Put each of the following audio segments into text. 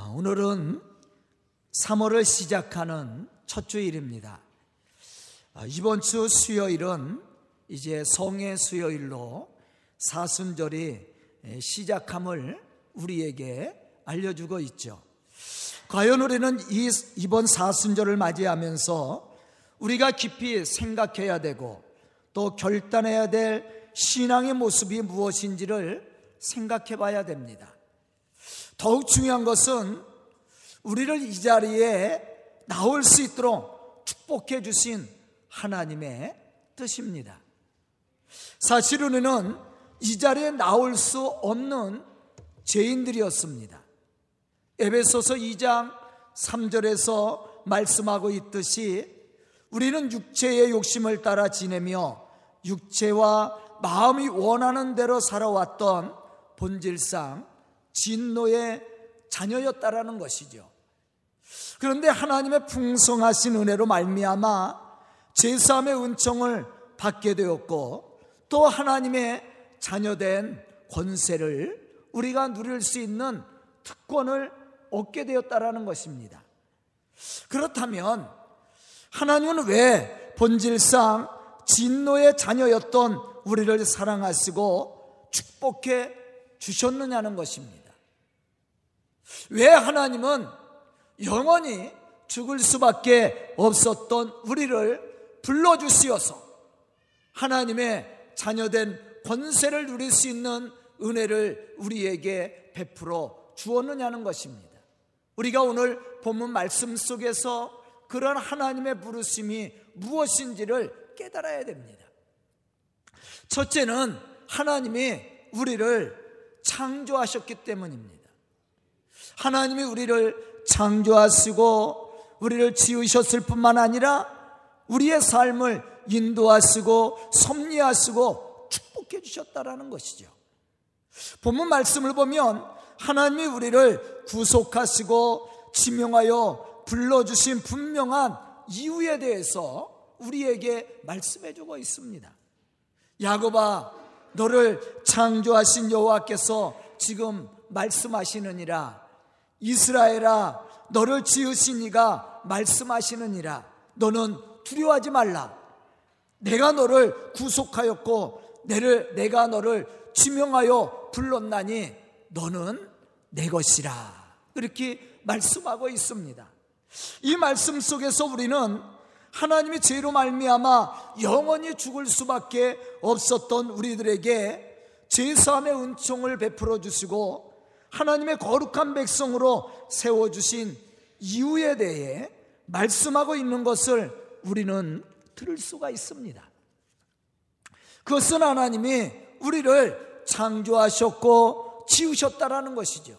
아, 오늘은 3월을 시작하는 첫 주일입니다. 아, 이번 주 수요일은 이제 성의 수요일로 사순절이 시작함을 우리에게 알려주고 있죠. 과연 우리는 이, 이번 사순절을 맞이하면서 우리가 깊이 생각해야 되고 또 결단해야 될 신앙의 모습이 무엇인지를 생각해 봐야 됩니다. 더욱 중요한 것은 우리를 이 자리에 나올 수 있도록 축복해 주신 하나님의 뜻입니다. 사실 우리는 이 자리에 나올 수 없는 죄인들이었습니다. 에베소서 2장 3절에서 말씀하고 있듯이 우리는 육체의 욕심을 따라 지내며 육체와 마음이 원하는 대로 살아왔던 본질상 진노의 자녀였다라는 것이죠. 그런데 하나님의 풍성하신 은혜로 말미암아 제사함의 은총을 받게 되었고 또 하나님의 자녀된 권세를 우리가 누릴 수 있는 특권을 얻게 되었다라는 것입니다. 그렇다면 하나님은 왜 본질상 진노의 자녀였던 우리를 사랑하시고 축복해 주셨느냐는 것입니다. 왜 하나님은 영원히 죽을 수밖에 없었던 우리를 불러주시어서 하나님의 자녀된 권세를 누릴 수 있는 은혜를 우리에게 베풀어 주었느냐는 것입니다. 우리가 오늘 본문 말씀 속에서 그런 하나님의 부르심이 무엇인지를 깨달아야 됩니다. 첫째는 하나님이 우리를 창조하셨기 때문입니다. 하나님이 우리를 창조하시고 우리를 지으셨을 뿐만 아니라 우리의 삶을 인도하시고 섭리하시고 축복해 주셨다라는 것이죠. 본문 말씀을 보면 하나님이 우리를 구속하시고 지명하여 불러주신 분명한 이유에 대해서 우리에게 말씀해 주고 있습니다. 야곱아 너를 창조하신 여호와께서 지금 말씀하시느니라 이스라엘아 너를 지으신 이가 말씀하시느니라. 너는 두려워하지 말라. 내가 너를 구속하였고 내를 내가 너를 지명하여 불렀나니 너는 내 것이라. 그렇게 말씀하고 있습니다. 이 말씀 속에서 우리는 하나님이 죄로 말미암아 영원히 죽을 수밖에 없었던 우리들에게 제사함의 은총을 베풀어 주시고 하나님의 거룩한 백성으로 세워 주신 이유에 대해 말씀하고 있는 것을 우리는 들을 수가 있습니다. 그것은 하나님이 우리를 창조하셨고 지으셨다라는 것이죠.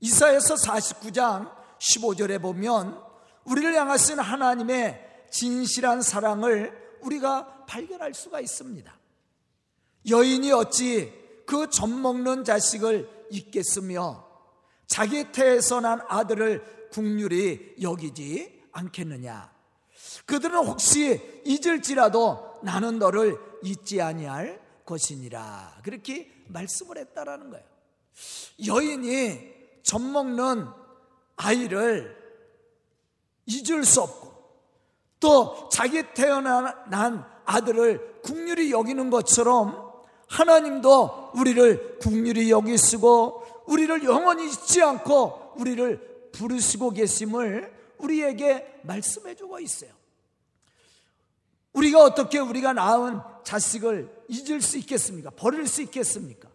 이사에서 49장 15절에 보면 우리를 향하신 하나님의 진실한 사랑을 우리가 발견할 수가 있습니다. 여인이 어찌 그 젖 먹는 자식을 잊겠으며 자기 태에서 난 아들을 국률이 여기지 않겠느냐. 그들은 혹시 잊을지라도 나는 너를 잊지 아니할 것이니라. 그렇게 말씀을 했다라는 거예요. 여인이 젖 먹는 아이를 잊을 수 없고 또 자기 태어난 아들을 국률이 여기는 것처럼 하나님도 우리를 국률이 여기시고 우리를 영원히 잊지 않고 우리를 부르시고 계심을 우리에게 말씀해 주고 있어요. 우리가 어떻게 우리가 낳은 자식을 잊을 수 있겠습니까? 버릴 수 있겠습니까?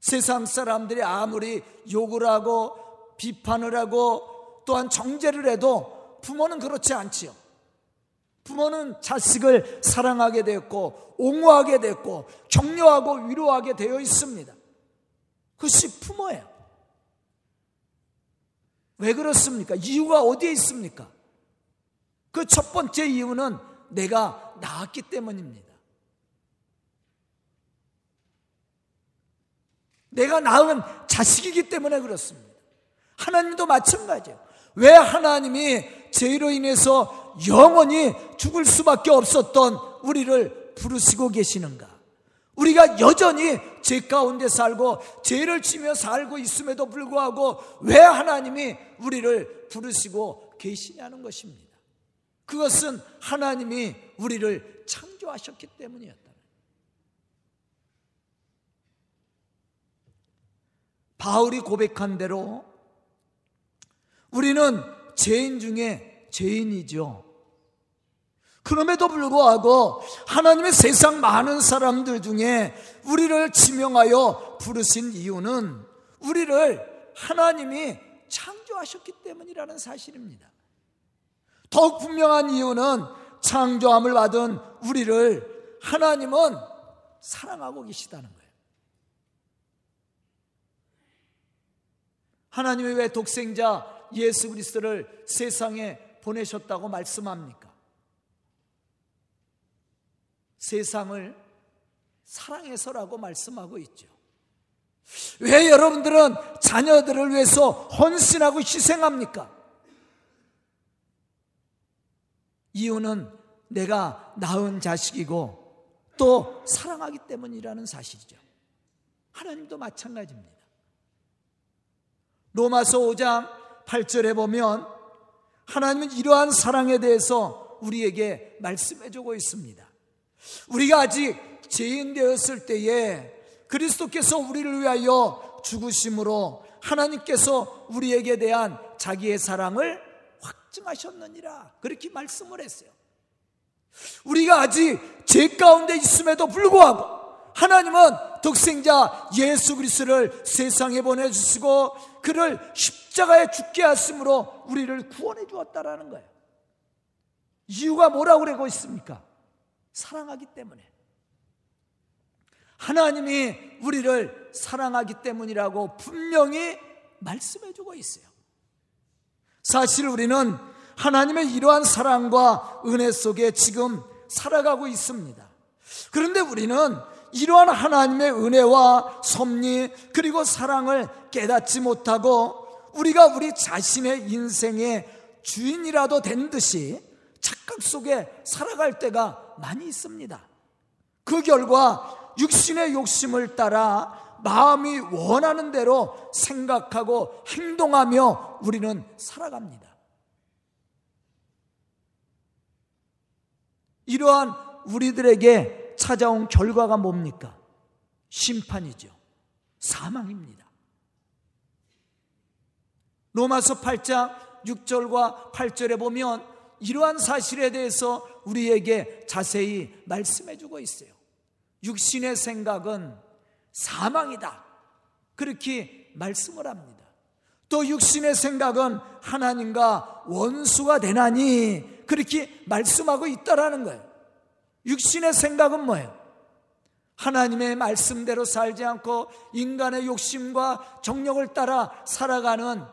세상 사람들이 아무리 욕을 하고 비판을 하고 또한 정죄를 해도 부모는 그렇지 않지요. 부모는 자식을 사랑하게 되었고 옹호하게 되었고 격려하고 위로하게 되어 있습니다. 그것이 부모예요. 왜 그렇습니까? 이유가 어디에 있습니까? 그 첫 번째 이유는 내가 낳았기 때문입니다. 내가 낳은 자식이기 때문에 그렇습니다. 하나님도 마찬가지예요. 왜 하나님이 죄로 인해서 영원히 죽을 수밖에 없었던 우리를 부르시고 계시는가? 우리가 여전히 죄 가운데 살고 죄를 지며 살고 있음에도 불구하고 왜 하나님이 우리를 부르시고 계시냐는 것입니다. 그것은 하나님이 우리를 창조하셨기 때문이었다. 바울이 고백한 대로 우리는 죄인 중에 죄인이죠. 그럼에도 불구하고 하나님의 세상 많은 사람들 중에 우리를 지명하여 부르신 이유는 우리를 하나님이 창조하셨기 때문이라는 사실입니다. 더욱 분명한 이유는 창조함을 받은 우리를 하나님은 사랑하고 계시다는 거예요. 하나님이 왜 독생자 예수 그리스도를 세상에 보내셨다고 말씀합니까? 세상을 사랑해서라고 말씀하고 있죠. 왜 여러분들은 자녀들을 위해서 헌신하고 희생합니까? 이유는 내가 낳은 자식이고 또 사랑하기 때문이라는 사실이죠. 하나님도 마찬가지입니다. 로마서 5장 8절에 보면 하나님은 이러한 사랑에 대해서 우리에게 말씀해 주고 있습니다. 우리가 아직 죄인 되었을 때에 그리스도께서 우리를 위하여 죽으심으로 하나님께서 우리에게 대한 자기의 사랑을 확증하셨느니라. 그렇게 말씀을 했어요. 우리가 아직 죄 가운데 있음에도 불구하고 하나님은 독생자 예수 그리스도를 세상에 보내 주시고 그를 십자가에 죽게 하심으로 우리를 구원해 주었다라는 거예요. 이유가 뭐라고 그러고 있습니까? 사랑하기 때문에. 하나님이 우리를 사랑하기 때문이라고 분명히 말씀해 주고 있어요. 사실 우리는 하나님의 이러한 사랑과 은혜 속에 지금 살아가고 있습니다. 그런데 우리는 이러한 하나님의 은혜와 섭리 그리고 사랑을 깨닫지 못하고 우리가 우리 자신의 인생의 주인이라도 된 듯이 착각 속에 살아갈 때가 많이 있습니다. 그 결과 육신의 욕심을 따라 마음이 원하는 대로 생각하고 행동하며 우리는 살아갑니다. 이러한 우리들에게 찾아온 결과가 뭡니까? 심판이죠. 사망입니다. 로마서 8장 6절과 8절에 보면 이러한 사실에 대해서 우리에게 자세히 말씀해 주고 있어요. 육신의 생각은 사망이다. 그렇게 말씀을 합니다. 또 육신의 생각은 하나님과 원수가 되나니 그렇게 말씀하고 있다라는 거예요. 육신의 생각은 뭐예요? 하나님의 말씀대로 살지 않고 인간의 욕심과 정력을 따라 살아가는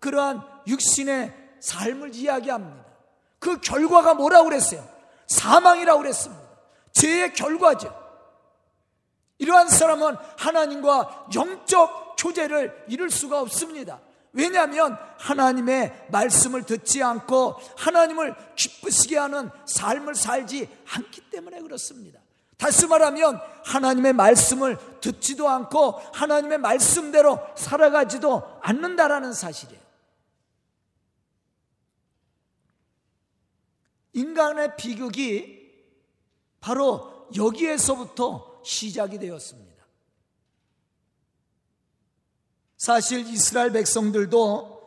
그러한 육신의 삶을 이야기합니다. 그 결과가 뭐라고 그랬어요? 사망이라고 그랬습니다. 죄의 결과죠. 이러한 사람은 하나님과 영적 교제를 이룰 수가 없습니다. 왜냐하면 하나님의 말씀을 듣지 않고 하나님을 기쁘시게 하는 삶을 살지 않기 때문에 그렇습니다. 다시 말하면 하나님의 말씀을 듣지도 않고 하나님의 말씀대로 살아가지도 않는다라는 사실이에요. 인간의 비극이 바로 여기에서부터 시작이 되었습니다. 사실 이스라엘 백성들도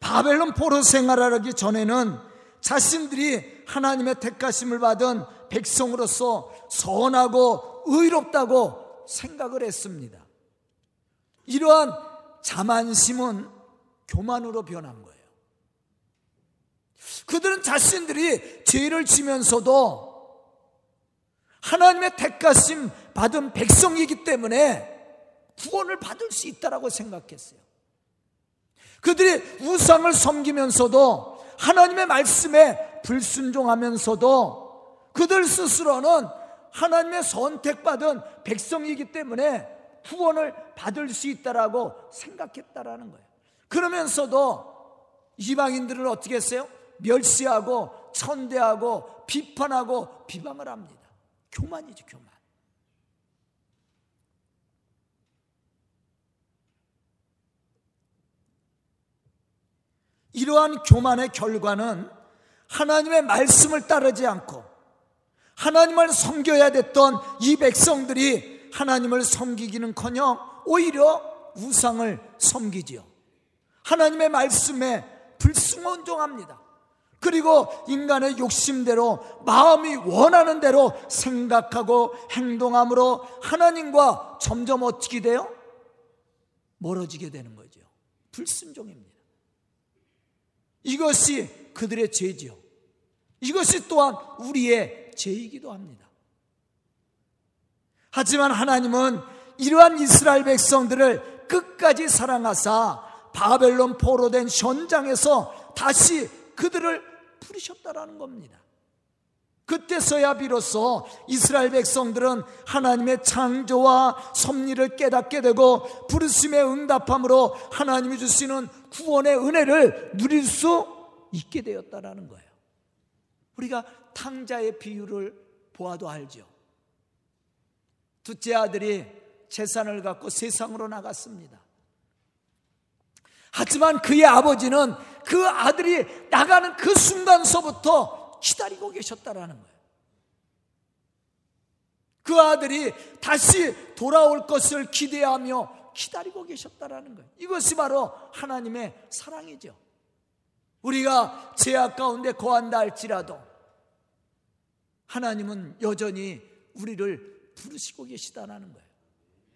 바벨론 포로 생활하기 전에는 자신들이 하나님의 택하심을 받은 백성으로서 선하고 의롭다고 생각을 했습니다. 이러한 자만심은 교만으로 변한 거예요. 그들은 자신들이 죄를 지면서도 하나님의 택하심 받은 백성이기 때문에 구원을 받을 수 있다라고 생각했어요. 그들이 우상을 섬기면서도 하나님의 말씀에 불순종하면서도 그들 스스로는 하나님의 선택받은 백성이기 때문에 구원을 받을 수 있다라고 생각했다라는 거예요. 그러면서도 이방인들을 어떻게 했어요? 멸시하고 천대하고 비판하고 비방을 합니다. 교만이죠, 교만. 이러한 교만의 결과는 하나님의 말씀을 따르지 않고 하나님을 섬겨야 됐던 이 백성들이 하나님을 섬기기는 커녕 오히려 우상을 섬기지요. 하나님의 말씀에 불순종합니다. 그리고 인간의 욕심대로 마음이 원하는 대로 생각하고 행동함으로 하나님과 점점 어떻게 돼요? 멀어지게 되는 거죠. 불순종입니다. 이것이 그들의 죄지요. 이것이 또한 우리의 죄이기도 합니다. 하지만 하나님은 이러한 이스라엘 백성들을 끝까지 사랑하사 바벨론 포로된 현장에서 다시 그들을 부르셨다라는 겁니다. 그때서야 비로소 이스라엘 백성들은 하나님의 창조와 섭리를 깨닫게 되고 부르심에 응답함으로 하나님이 주시는 구원의 은혜를 누릴 수 있게 되었다라는 거예요. 우리가 탕자의 비유를 보아도 알죠. 둘째 아들이 재산을 갖고 세상으로 나갔습니다. 하지만 그의 아버지는 그 아들이 나가는 그 순간서부터 기다리고 계셨다라는 거예요. 그 아들이 다시 돌아올 것을 기대하며 기다리고 계셨다라는 거예요. 이것이 바로 하나님의 사랑이죠. 우리가 죄악 가운데 거한다 할지라도 하나님은 여전히 우리를 부르시고 계시다라는 거예요.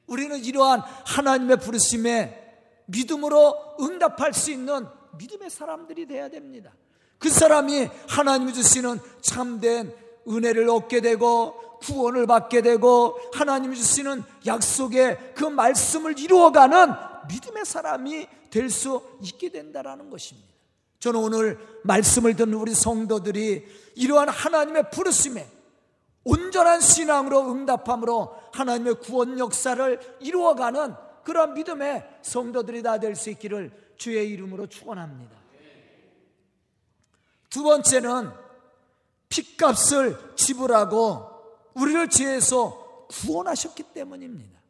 우리는 이러한 하나님의 부르심에 믿음으로 응답할 수 있는 믿음의 사람들이 되어야 됩니다. 그 사람이 하나님이 주시는 참된 은혜를 얻게 되고 구원을 받게 되고 하나님이 주시는 약속의 그 말씀을 이루어가는 믿음의 사람이 될 수 있게 된다라는 것입니다. 저는 오늘 말씀을 듣는 우리 성도들이 이러한 하나님의 부르심에 온전한 신앙으로 응답함으로 하나님의 구원 역사를 이루어가는 그런 믿음의 성도들이 다 될 수 있기를 주의 이름으로 축원합니다. 두 번째는 핏값을 지불하고 우리를 죄에서 구원하셨기 때문입니다.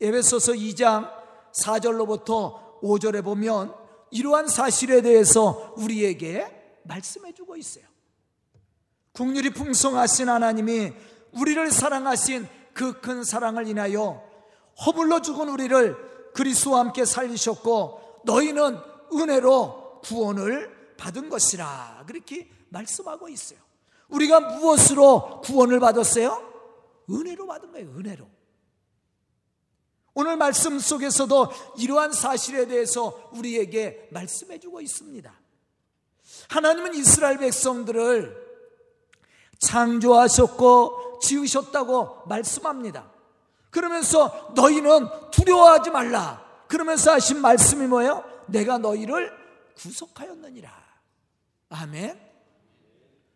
에베소서 2장 4절로부터 5절에 보면 이러한 사실에 대해서 우리에게 말씀해 주고 있어요. 국률이 풍성하신 하나님이 우리를 사랑하신 그 큰 사랑을 인하여 허물로 죽은 우리를 그리스도와 함께 살리셨고 너희는 은혜로 구원을 받은 것이라 그렇게 말씀하고 있어요. 우리가 무엇으로 구원을 받았어요? 은혜로 받은 거예요. 은혜로. 오늘 말씀 속에서도 이러한 사실에 대해서 우리에게 말씀해 주고 있습니다. 하나님은 이스라엘 백성들을 창조하셨고 지으셨다고 말씀합니다. 그러면서 너희는 두려워하지 말라. 그러면서 하신 말씀이 뭐예요? 내가 너희를 구속하였느니라. 아멘.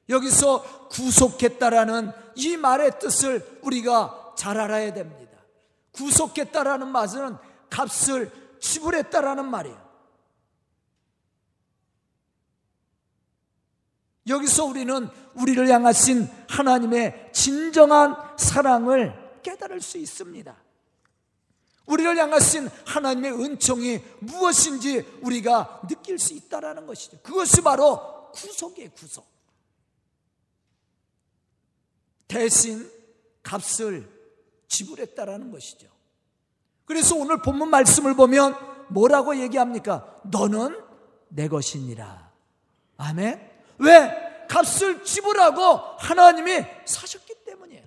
여기서 구속했다라는 이 말의 뜻을 우리가 잘 알아야 됩니다. 구속했다라는 말은 값을 지불했다라는 말이에요. 여기서 우리는 우리를 향하신 하나님의 진정한 사랑을 깨달을 수 있습니다. 우리를 향하신 하나님의 은총이 무엇인지 우리가 느낄 수 있다라는 것이죠. 그것이 바로 구속이에요, 구속. 대신 값을 지불했다라는 것이죠. 그래서 오늘 본문 말씀을 보면 뭐라고 얘기합니까? 너는 내 것이니라. 아멘. 왜? 값을 지불하고 하나님이 사셨기 때문이에요.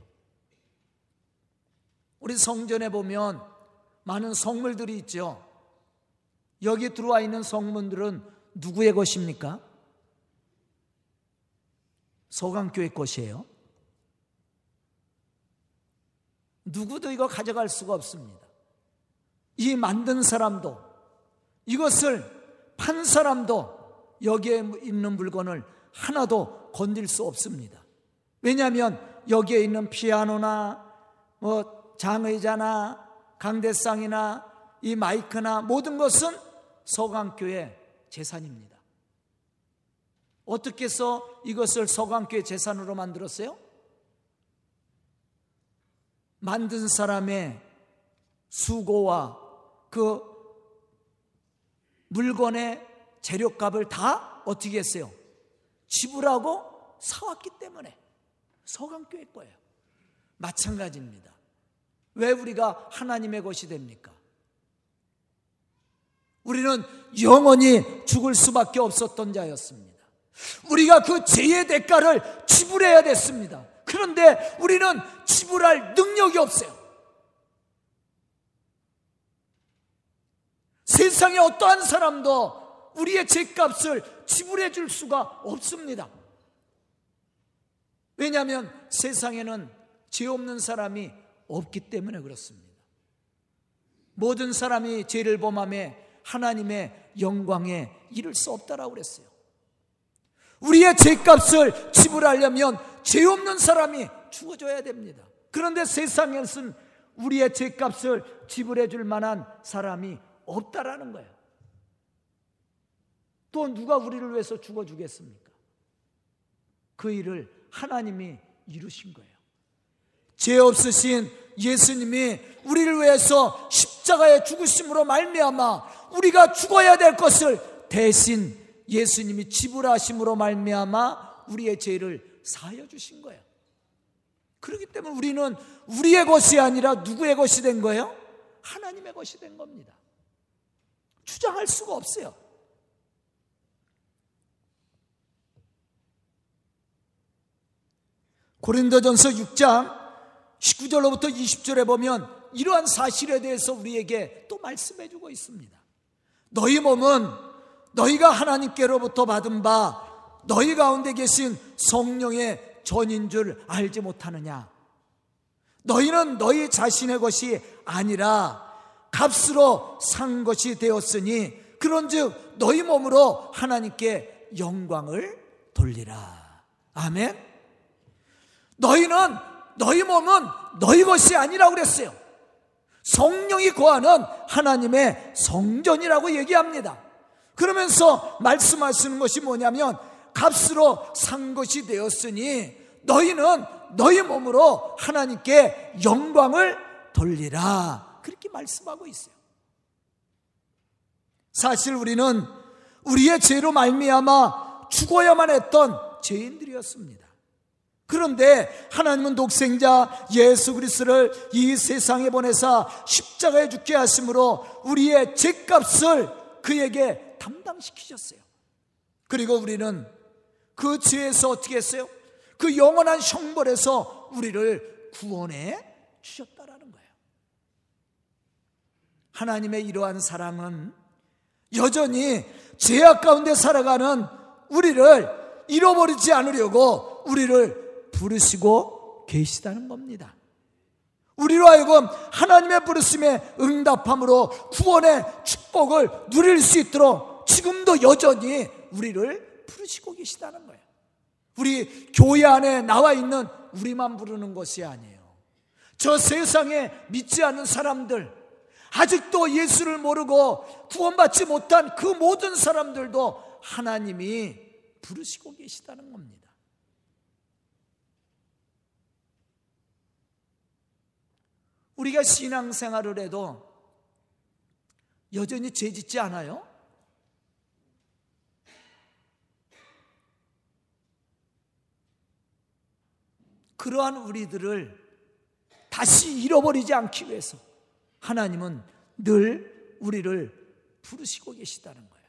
우리 성전에 보면 많은 성물들이 있죠. 여기 들어와 있는 성문들은 누구의 것입니까? 서강교회 것이에요. 누구도 이거 가져갈 수가 없습니다. 이 만든 사람도 이것을 판 사람도 여기에 있는 물건을 하나도 건들 수 없습니다. 왜냐하면 여기에 있는 피아노나 뭐 장의자나 강대상이나 이 마이크나 모든 것은 서강교회 재산입니다. 어떻게 해서 이것을 서강교회 재산으로 만들었어요? 만든 사람의 수고와 그 물건의 재료값을 다 어떻게 했어요? 지불하고 사왔기 때문에 서강교회 거예요. 마찬가지입니다. 왜 우리가 하나님의 것이 됩니까? 우리는 영원히 죽을 수밖에 없었던 자였습니다. 우리가 그 죄의 대가를 지불해야 됐습니다. 그런데 우리는 지불할 능력이 없어요. 세상에 어떠한 사람도 우리의 죄값을 지불해 줄 수가 없습니다. 왜냐하면 세상에는 죄 없는 사람이 없기 때문에 그렇습니다. 모든 사람이 죄를 범함에 하나님의 영광에 이를 수 없다라고 그랬어요. 우리의 죄값을 지불하려면 죄 없는 사람이 죽어줘야 됩니다. 그런데 세상에서는 우리의 죄값을 지불해 줄 만한 사람이 없다라는 거예요. 또 누가 우리를 위해서 죽어주겠습니까? 그 일을 하나님이 이루신 거예요. 죄 없으신 예수님이 우리를 위해서 십자가에 죽으심으로 말미암아 우리가 죽어야 될 것을 대신 예수님이 지불하심으로 말미암아 우리의 죄를 사하여 주신 거예요. 그렇기 때문에 우리는 우리의 것이 아니라 누구의 것이 된 거예요? 하나님의 것이 된 겁니다. 주장할 수가 없어요. 고린도전서 6장 19절로부터 20절에 보면 이러한 사실에 대해서 우리에게 또 말씀해 주고 있습니다. 너희 몸은 너희가 하나님께로부터 받은 바 너희 가운데 계신 성령의 전인 줄 알지 못하느냐? 너희는 너희 자신의 것이 아니라 값으로 산 것이 되었으니 그런즉 너희 몸으로 하나님께 영광을 돌리라. 아멘. 너희는 너희 몸은 너희 것이 아니라고 그랬어요. 성령이 거하는 하나님의 성전이라고 얘기합니다. 그러면서 말씀하시는 것이 뭐냐면 값으로 산 것이 되었으니 너희는 너희 몸으로 하나님께 영광을 돌리라. 그렇게 말씀하고 있어요. 사실 우리는 우리의 죄로 말미암아 죽어야만 했던 죄인들이었습니다. 그런데 하나님은 독생자 예수 그리스도를 이 세상에 보내사 십자가에 죽게 하심으로 우리의 죄값을 그에게 담당시키셨어요. 그리고 우리는 그 죄에서 어떻게 했어요? 그 영원한 형벌에서 우리를 구원해 주셨다라는 거예요. 하나님의 이러한 사랑은 여전히 죄악 가운데 살아가는 우리를 잃어버리지 않으려고 우리를 부르시고 계시다는 겁니다. 우리로 하여금 하나님의 부르심에 응답함으로 구원의 축복을 누릴 수 있도록 지금도 여전히 우리를 부르시고 계시다는 거예요. 우리 교회 안에 나와 있는 우리만 부르는 것이 아니에요. 저 세상에 믿지 않는 사람들, 아직도 예수를 모르고 구원받지 못한 그 모든 사람들도 하나님이 부르시고 계시다는 겁니다. 우리가 신앙생활을 해도 여전히 죄 짓지 않아요? 그러한 우리들을 다시 잃어버리지 않기 위해서 하나님은 늘 우리를 부르시고 계시다는 거예요.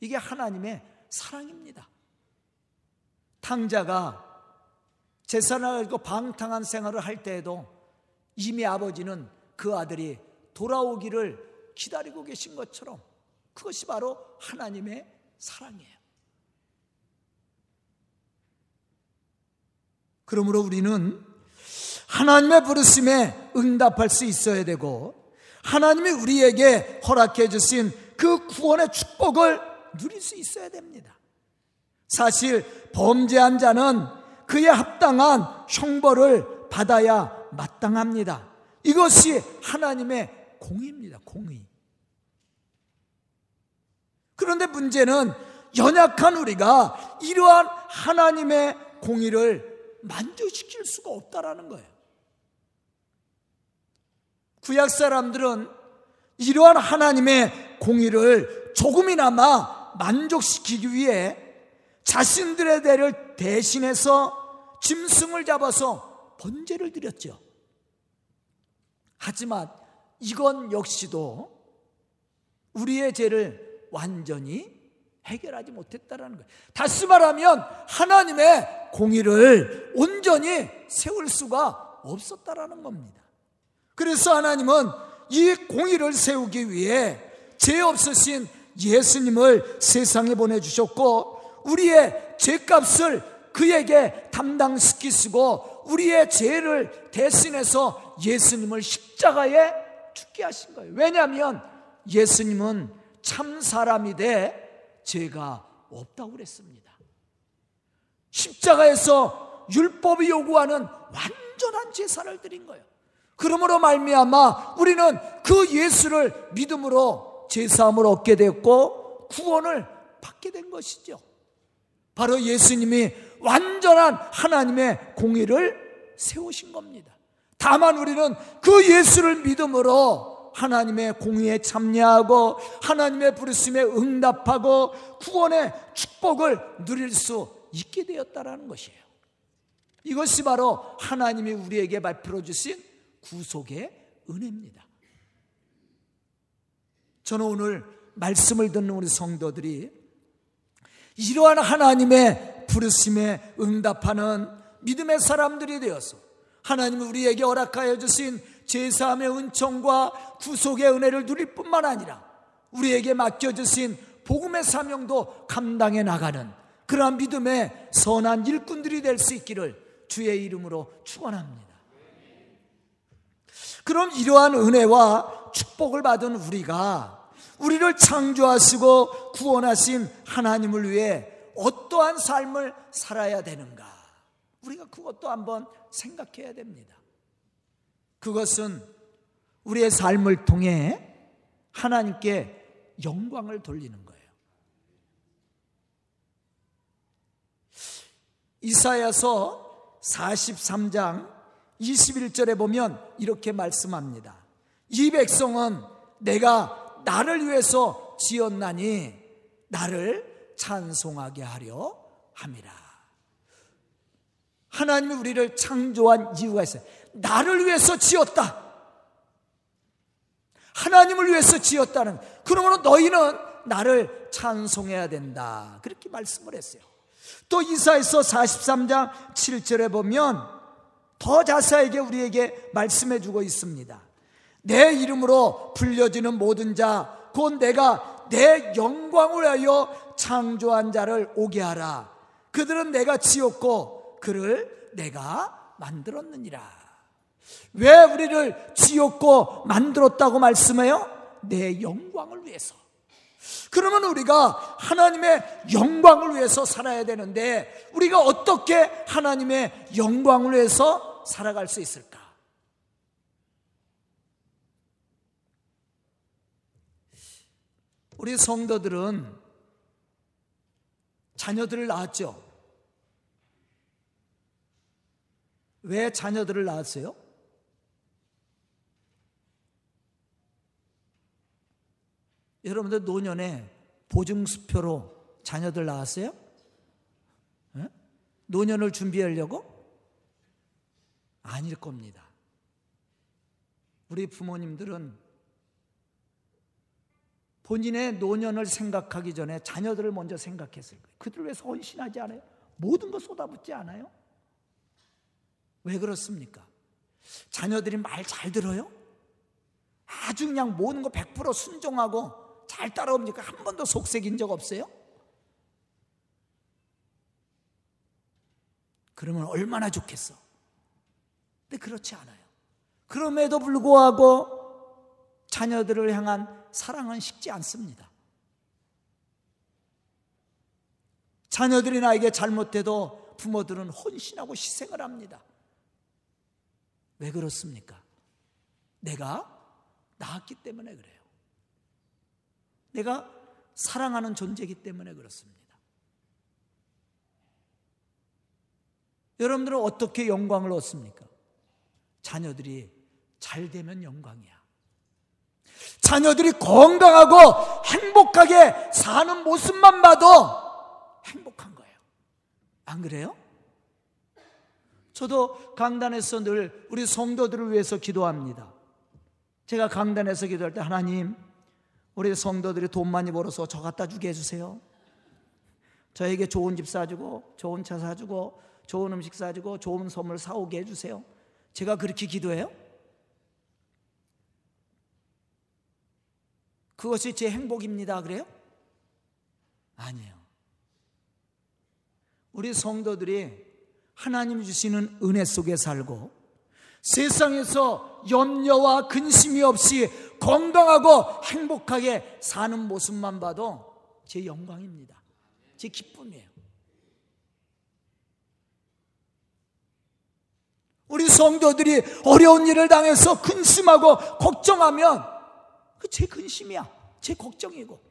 이게 하나님의 사랑입니다. 탕자가 재산을 가지고 방탕한 생활을 할 때에도 이미 아버지는 그 아들이 돌아오기를 기다리고 계신 것처럼 그것이 바로 하나님의 사랑이에요. 그러므로 우리는 하나님의 부르심에 응답할 수 있어야 되고 하나님이 우리에게 허락해 주신 그 구원의 축복을 누릴 수 있어야 됩니다. 사실 범죄한 자는 그에 합당한 형벌을 받아야 마땅합니다. 이것이 하나님의 공의입니다. 공의. 그런데 문제는 연약한 우리가 이러한 하나님의 공의를 만족시킬 수가 없다라는 거예요. 구약 사람들은 이러한 하나님의 공의를 조금이나마 만족시키기 위해 자신들의 대를 대신해서 짐승을 잡아서 번제를 드렸죠. 하지만 이건 역시도 우리의 죄를 완전히 해결하지 못했다라는 거예요. 다시 말하면 하나님의 공의를 온전히 세울 수가 없었다라는 겁니다. 그래서 하나님은 이 공의를 세우기 위해 죄 없으신 예수님을 세상에 보내주셨고 우리의 죄값을 그에게 담당시키시고 우리의 죄를 대신해서 예수님을 십자가에 죽게 하신 거예요. 왜냐하면 예수님은 참 사람이 돼 죄가 없다고 그랬습니다. 십자가에서 율법이 요구하는 완전한 제사를 드린 거예요. 그러므로 말미암아 우리는 그 예수를 믿음으로 제사함을 얻게 됐고 구원을 받게 된 것이죠. 바로 예수님이 완전한 하나님의 공의를 세우신 겁니다. 다만 우리는 그 예수를 믿음으로 하나님의 공의에 참여하고 하나님의 부르심에 응답하고 구원의 축복을 누릴 수 있게 되었다라는 것이에요. 이것이 바로 하나님이 우리에게 베풀어 주신 구속의 은혜입니다. 저는 오늘 말씀을 듣는 우리 성도들이 이러한 하나님의 부르심에 응답하는 믿음의 사람들이 되어서 하나님이 우리에게 허락하여 주신 제사함의 은총과 구속의 은혜를 누릴 뿐만 아니라 우리에게 맡겨주신 복음의 사명도 감당해 나가는 그러한 믿음의 선한 일꾼들이 될 수 있기를 주의 이름으로 축원합니다. 그럼 이러한 은혜와 축복을 받은 우리가 우리를 창조하시고 구원하신 하나님을 위해 어떠한 삶을 살아야 되는가? 우리가 그것도 한번 생각해야 됩니다. 그것은 우리의 삶을 통해 하나님께 영광을 돌리는 거예요. 이사야서 43장 21절에 보면 이렇게 말씀합니다. 이 백성은 내가 나를 위해서 지었나니 나를 찬송하게 하려 함이라. 하나님이 우리를 창조한 이유가 있어요. 나를 위해서 지었다. 하나님을 위해서 지었다는. 그러므로 너희는 나를 찬송해야 된다. 그렇게 말씀을 했어요. 또 이사에서 43장 7절에 보면 더 자세하게 우리에게 말씀해 주고 있습니다. 내 이름으로 불려지는 모든 자, 곧 내가 내 영광을 하여 창조한 자를 오게 하라. 그들은 내가 지었고 그를 내가 만들었느니라. 왜 우리를 지었고 만들었다고 말씀해요? 내 영광을 위해서. 그러면 우리가 하나님의 영광을 위해서 살아야 되는데 우리가 어떻게 하나님의 영광을 위해서 살아갈 수 있을까? 우리 성도들은 자녀들을 낳았죠. 왜 자녀들을 낳았어요? 여러분들 노년에 보증수표로 자녀들 낳았어요? 노년을 준비하려고? 아닐 겁니다. 우리 부모님들은 본인의 노년을 생각하기 전에 자녀들을 먼저 생각했을 거예요. 그들을 위해서 헌신하지 않아요? 모든 거 쏟아붓지 않아요? 왜 그렇습니까? 자녀들이 말 잘 들어요? 아주 그냥 모든 거 100% 순종하고 잘 따라옵니까? 한 번도 속색인 적 없어요? 그러면 얼마나 좋겠어? 근데 그렇지 않아요. 그럼에도 불구하고 자녀들을 향한 사랑은 식지 않습니다. 자녀들이 나에게 잘못돼도 부모들은 헌신하고 희생을 합니다. 왜 그렇습니까? 내가 낳았기 때문에 그래요. 내가 사랑하는 존재이기 때문에 그렇습니다. 여러분들은 어떻게 영광을 얻습니까? 자녀들이 잘 되면 영광이야. 자녀들이 건강하고 행복하게 사는 모습만 봐도 행복한 거예요. 안 그래요? 저도 강단에서 늘 우리 성도들을 위해서 기도합니다. 제가 강단에서 기도할 때 하나님, 우리 성도들이 돈 많이 벌어서 저 갖다 주게 해주세요. 저에게 좋은 집 사주고, 좋은 차 사주고, 좋은 음식 사주고, 좋은 선물 사오게 해주세요. 제가 그렇게 기도해요? 그것이 제 행복입니다. 그래요? 아니에요. 우리 성도들이 하나님 주시는 은혜 속에 살고 세상에서 염려와 근심이 없이 건강하고 행복하게 사는 모습만 봐도 제 영광입니다. 제 기쁨이에요. 우리 성도들이 어려운 일을 당해서 근심하고 걱정하면 그 제 근심이야. 제 걱정이고.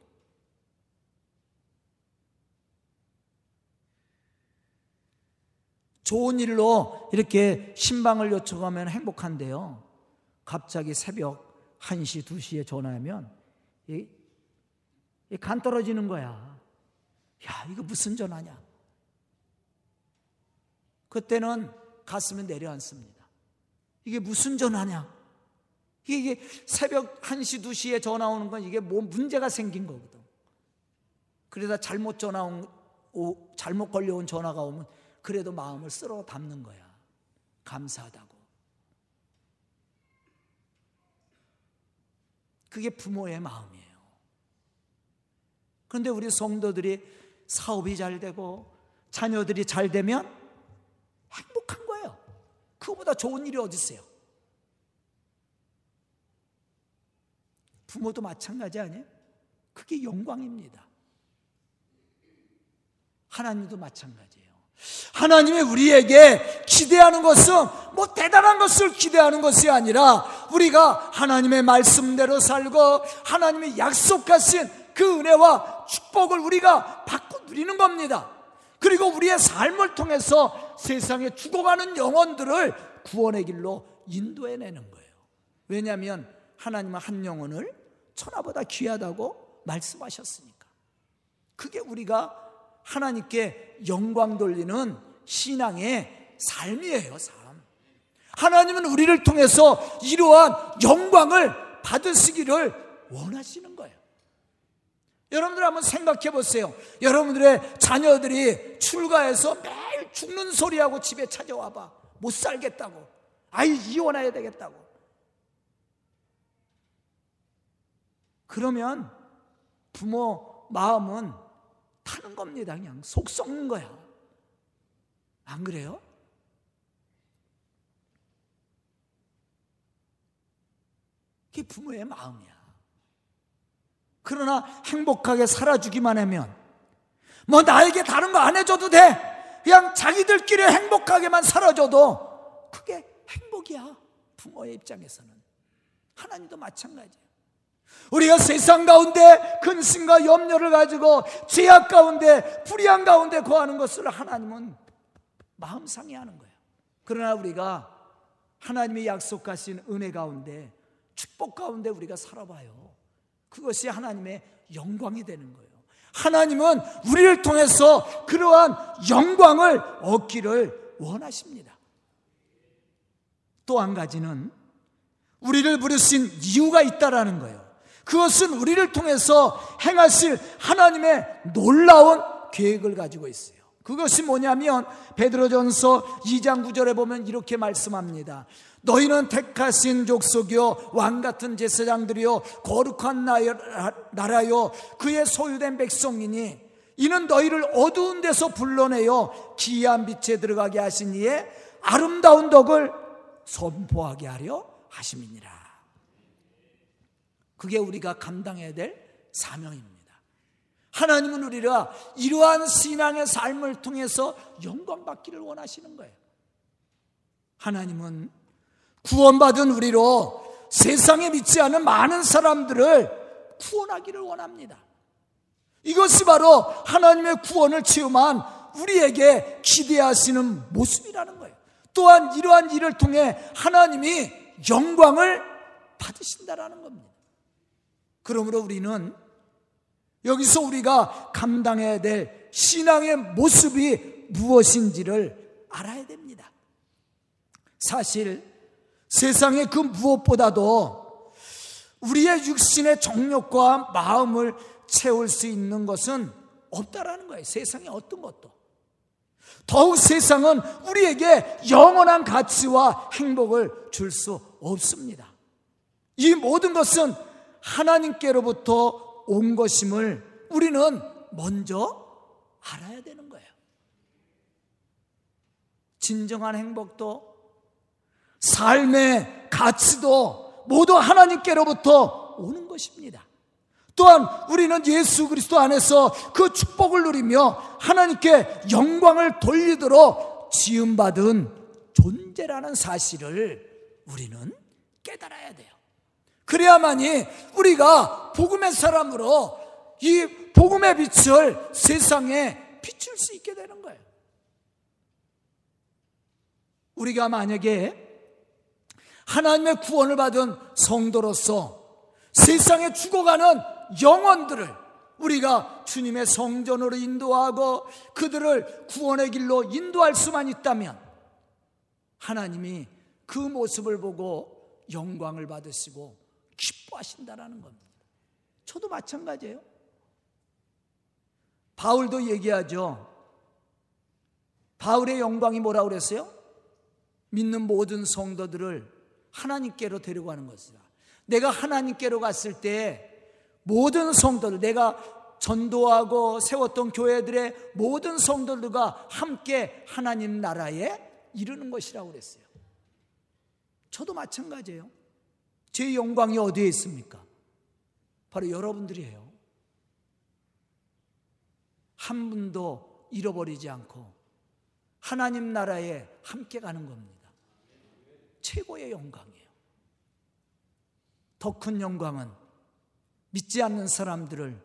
좋은 일로 이렇게 신방을 요청하면 행복한데요. 갑자기 새벽 1시, 2시에 전화하면 이, 간 떨어지는 거야. 야, 이거 무슨 전화냐? 그때는 가슴에 내려앉습니다. 이게 무슨 전화냐? 이게 새벽 1시, 2시에 전화 오는 건 이게 뭐 문제가 생긴 거거든. 그러다 잘못 전화 온, 오, 잘못 걸려온 전화가 오면 그래도 마음을 쓸어 담는 거야. 감사하다고. 그게 부모의 마음이에요. 그런데 우리 성도들이 사업이 잘 되고 자녀들이 잘 되면 행복한 거예요. 그거보다 좋은 일이 어디 있어요? 부모도 마찬가지 아니에요? 그게 영광입니다. 하나님도 마찬가지예요. 하나님이 우리에게 기대하는 것은 뭐 대단한 것을 기대하는 것이 아니라 우리가 하나님의 말씀대로 살고 하나님이 약속하신 그 은혜와 축복을 우리가 받고 누리는 겁니다. 그리고 우리의 삶을 통해서 세상에 죽어가는 영혼들을 구원의 길로 인도해내는 거예요. 왜냐하면 하나님은 한 영혼을 천하보다 귀하다고 말씀하셨으니까. 그게 우리가 하나님께 영광 돌리는 신앙의 삶이에요, 삶. 하나님은 우리를 통해서 이러한 영광을 받으시기를 원하시는 거예요. 여러분들 한번 생각해 보세요. 여러분들의 자녀들이 출가해서 매일 죽는 소리하고 집에 찾아와 봐. 못 살겠다고. 아이, 이혼해야 되겠다고. 그러면 부모 마음은 타는 겁니다. 그냥 속 썩는 거야. 안 그래요? 그게 부모의 마음이야. 그러나 행복하게 살아주기만 하면 뭐 나에게 다른 거 안 해줘도 돼. 그냥 자기들끼리 행복하게만 살아줘도 그게 행복이야. 부모의 입장에서는. 하나님도 마찬가지예요. 우리가 세상 가운데 근심과 염려를 가지고 죄악 가운데 불의한 가운데 거하는 것을 하나님은 마음 상해하는 거예요. 그러나 우리가 하나님이 약속하신 은혜 가운데 축복 가운데 우리가 살아봐요. 그것이 하나님의 영광이 되는 거예요. 하나님은 우리를 통해서 그러한 영광을 얻기를 원하십니다. 또 한 가지는 우리를 부르신 이유가 있다라는 거예요. 그것은 우리를 통해서 행하실 하나님의 놀라운 계획을 가지고 있어요. 그것이 뭐냐면 베드로전서 2장 9절에 보면 이렇게 말씀합니다. 너희는 택하신 족속이요 왕 같은 제사장들이요 거룩한 나라요 그의 소유된 백성이니 이는 너희를 어두운 데서 불러내어 기이한 빛에 들어가게 하신 이에 아름다운 덕을 선포하게 하려 하심이니라. 그게 우리가 감당해야 될 사명입니다. 하나님은 우리가 이러한 신앙의 삶을 통해서 영광받기를 원하시는 거예요. 하나님은 구원받은 우리로 세상에 믿지 않은 많은 사람들을 구원하기를 원합니다. 이것이 바로 하나님의 구원을 체험한 우리에게 기대하시는 모습이라는 거예요. 또한 이러한 일을 통해 하나님이 영광을 받으신다라는 겁니다. 그러므로 우리는 여기서 우리가 감당해야 될 신앙의 모습이 무엇인지를 알아야 됩니다. 사실 세상의 그 무엇보다도 우리의 육신의 정욕과 마음을 채울 수 있는 것은 없다라는 거예요. 세상에 어떤 것도. 더욱 세상은 우리에게 영원한 가치와 행복을 줄 수 없습니다. 이 모든 것은 하나님께로부터 온 것임을 우리는 먼저 알아야 되는 거예요. 진정한 행복도 삶의 가치도 모두 하나님께로부터 오는 것입니다. 또한 우리는 예수 그리스도 안에서 그 축복을 누리며 하나님께 영광을 돌리도록 지음받은 존재라는 사실을 우리는 깨달아야 돼요. 그래야만이 우리가 복음의 사람으로 이 복음의 빛을 세상에 비출 수 있게 되는 거예요. 우리가 만약에 하나님의 구원을 받은 성도로서 세상에 죽어가는 영혼들을 우리가 주님의 성전으로 인도하고 그들을 구원의 길로 인도할 수만 있다면 하나님이 그 모습을 보고 영광을 받으시고 기뻐하신다라는 겁니다. 저도 마찬가지예요. 바울도 얘기하죠. 바울의 영광이 뭐라고 그랬어요? 믿는 모든 성도들을 하나님께로 데려가는 것이다. 내가 하나님께로 갔을 때 모든 성도들, 내가 전도하고 세웠던 교회들의 모든 성도들과 함께 하나님 나라에 이르는 것이라고 그랬어요. 저도 마찬가지예요. 제 영광이 어디에 있습니까? 바로 여러분들이에요. 한 분도 잃어버리지 않고 하나님 나라에 함께 가는 겁니다. 최고의 영광이에요. 더 큰 영광은 믿지 않는 사람들을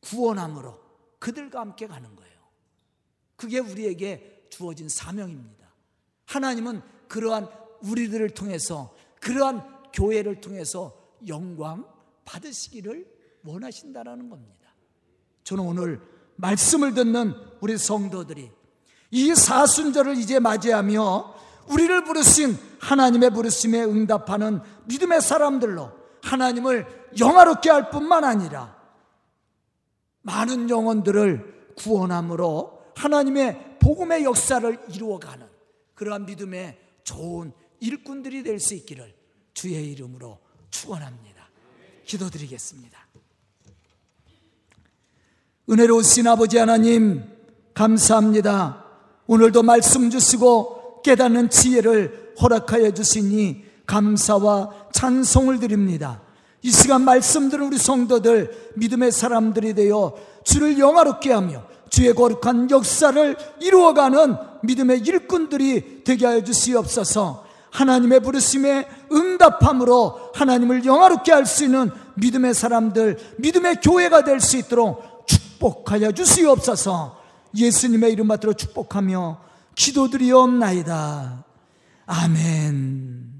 구원함으로 그들과 함께 가는 거예요. 그게 우리에게 주어진 사명입니다. 하나님은 그러한 우리들을 통해서 그러한 교회를 통해서 영광 받으시기를 원하신다라는 겁니다. 저는 오늘 말씀을 듣는 우리 성도들이 이 사순절을 이제 맞이하며 우리를 부르신 하나님의 부르심에 응답하는 믿음의 사람들로 하나님을 영화롭게 할 뿐만 아니라 많은 영혼들을 구원함으로 하나님의 복음의 역사를 이루어가는 그러한 믿음의 좋은 일꾼들이 될 수 있기를 주의 이름으로 축원합니다. 기도드리겠습니다. 은혜로우신 아버지 하나님 감사합니다. 오늘도 말씀 주시고 깨닫는 지혜를 허락하여 주시니 감사와 찬송을 드립니다. 이 시간 말씀 들은 우리 성도들 믿음의 사람들이 되어 주를 영화롭게 하며 주의 거룩한 역사를 이루어가는 믿음의 일꾼들이 되게 하여 주시옵소서 하나님의 부르심에 응답함으로 하나님을 영화롭게 할 수 있는 믿음의 사람들, 믿음의 교회가 될 수 있도록 축복하여 주시옵소서 예수님의 이름 받들어 축복하며 기도드리옵나이다. 아멘.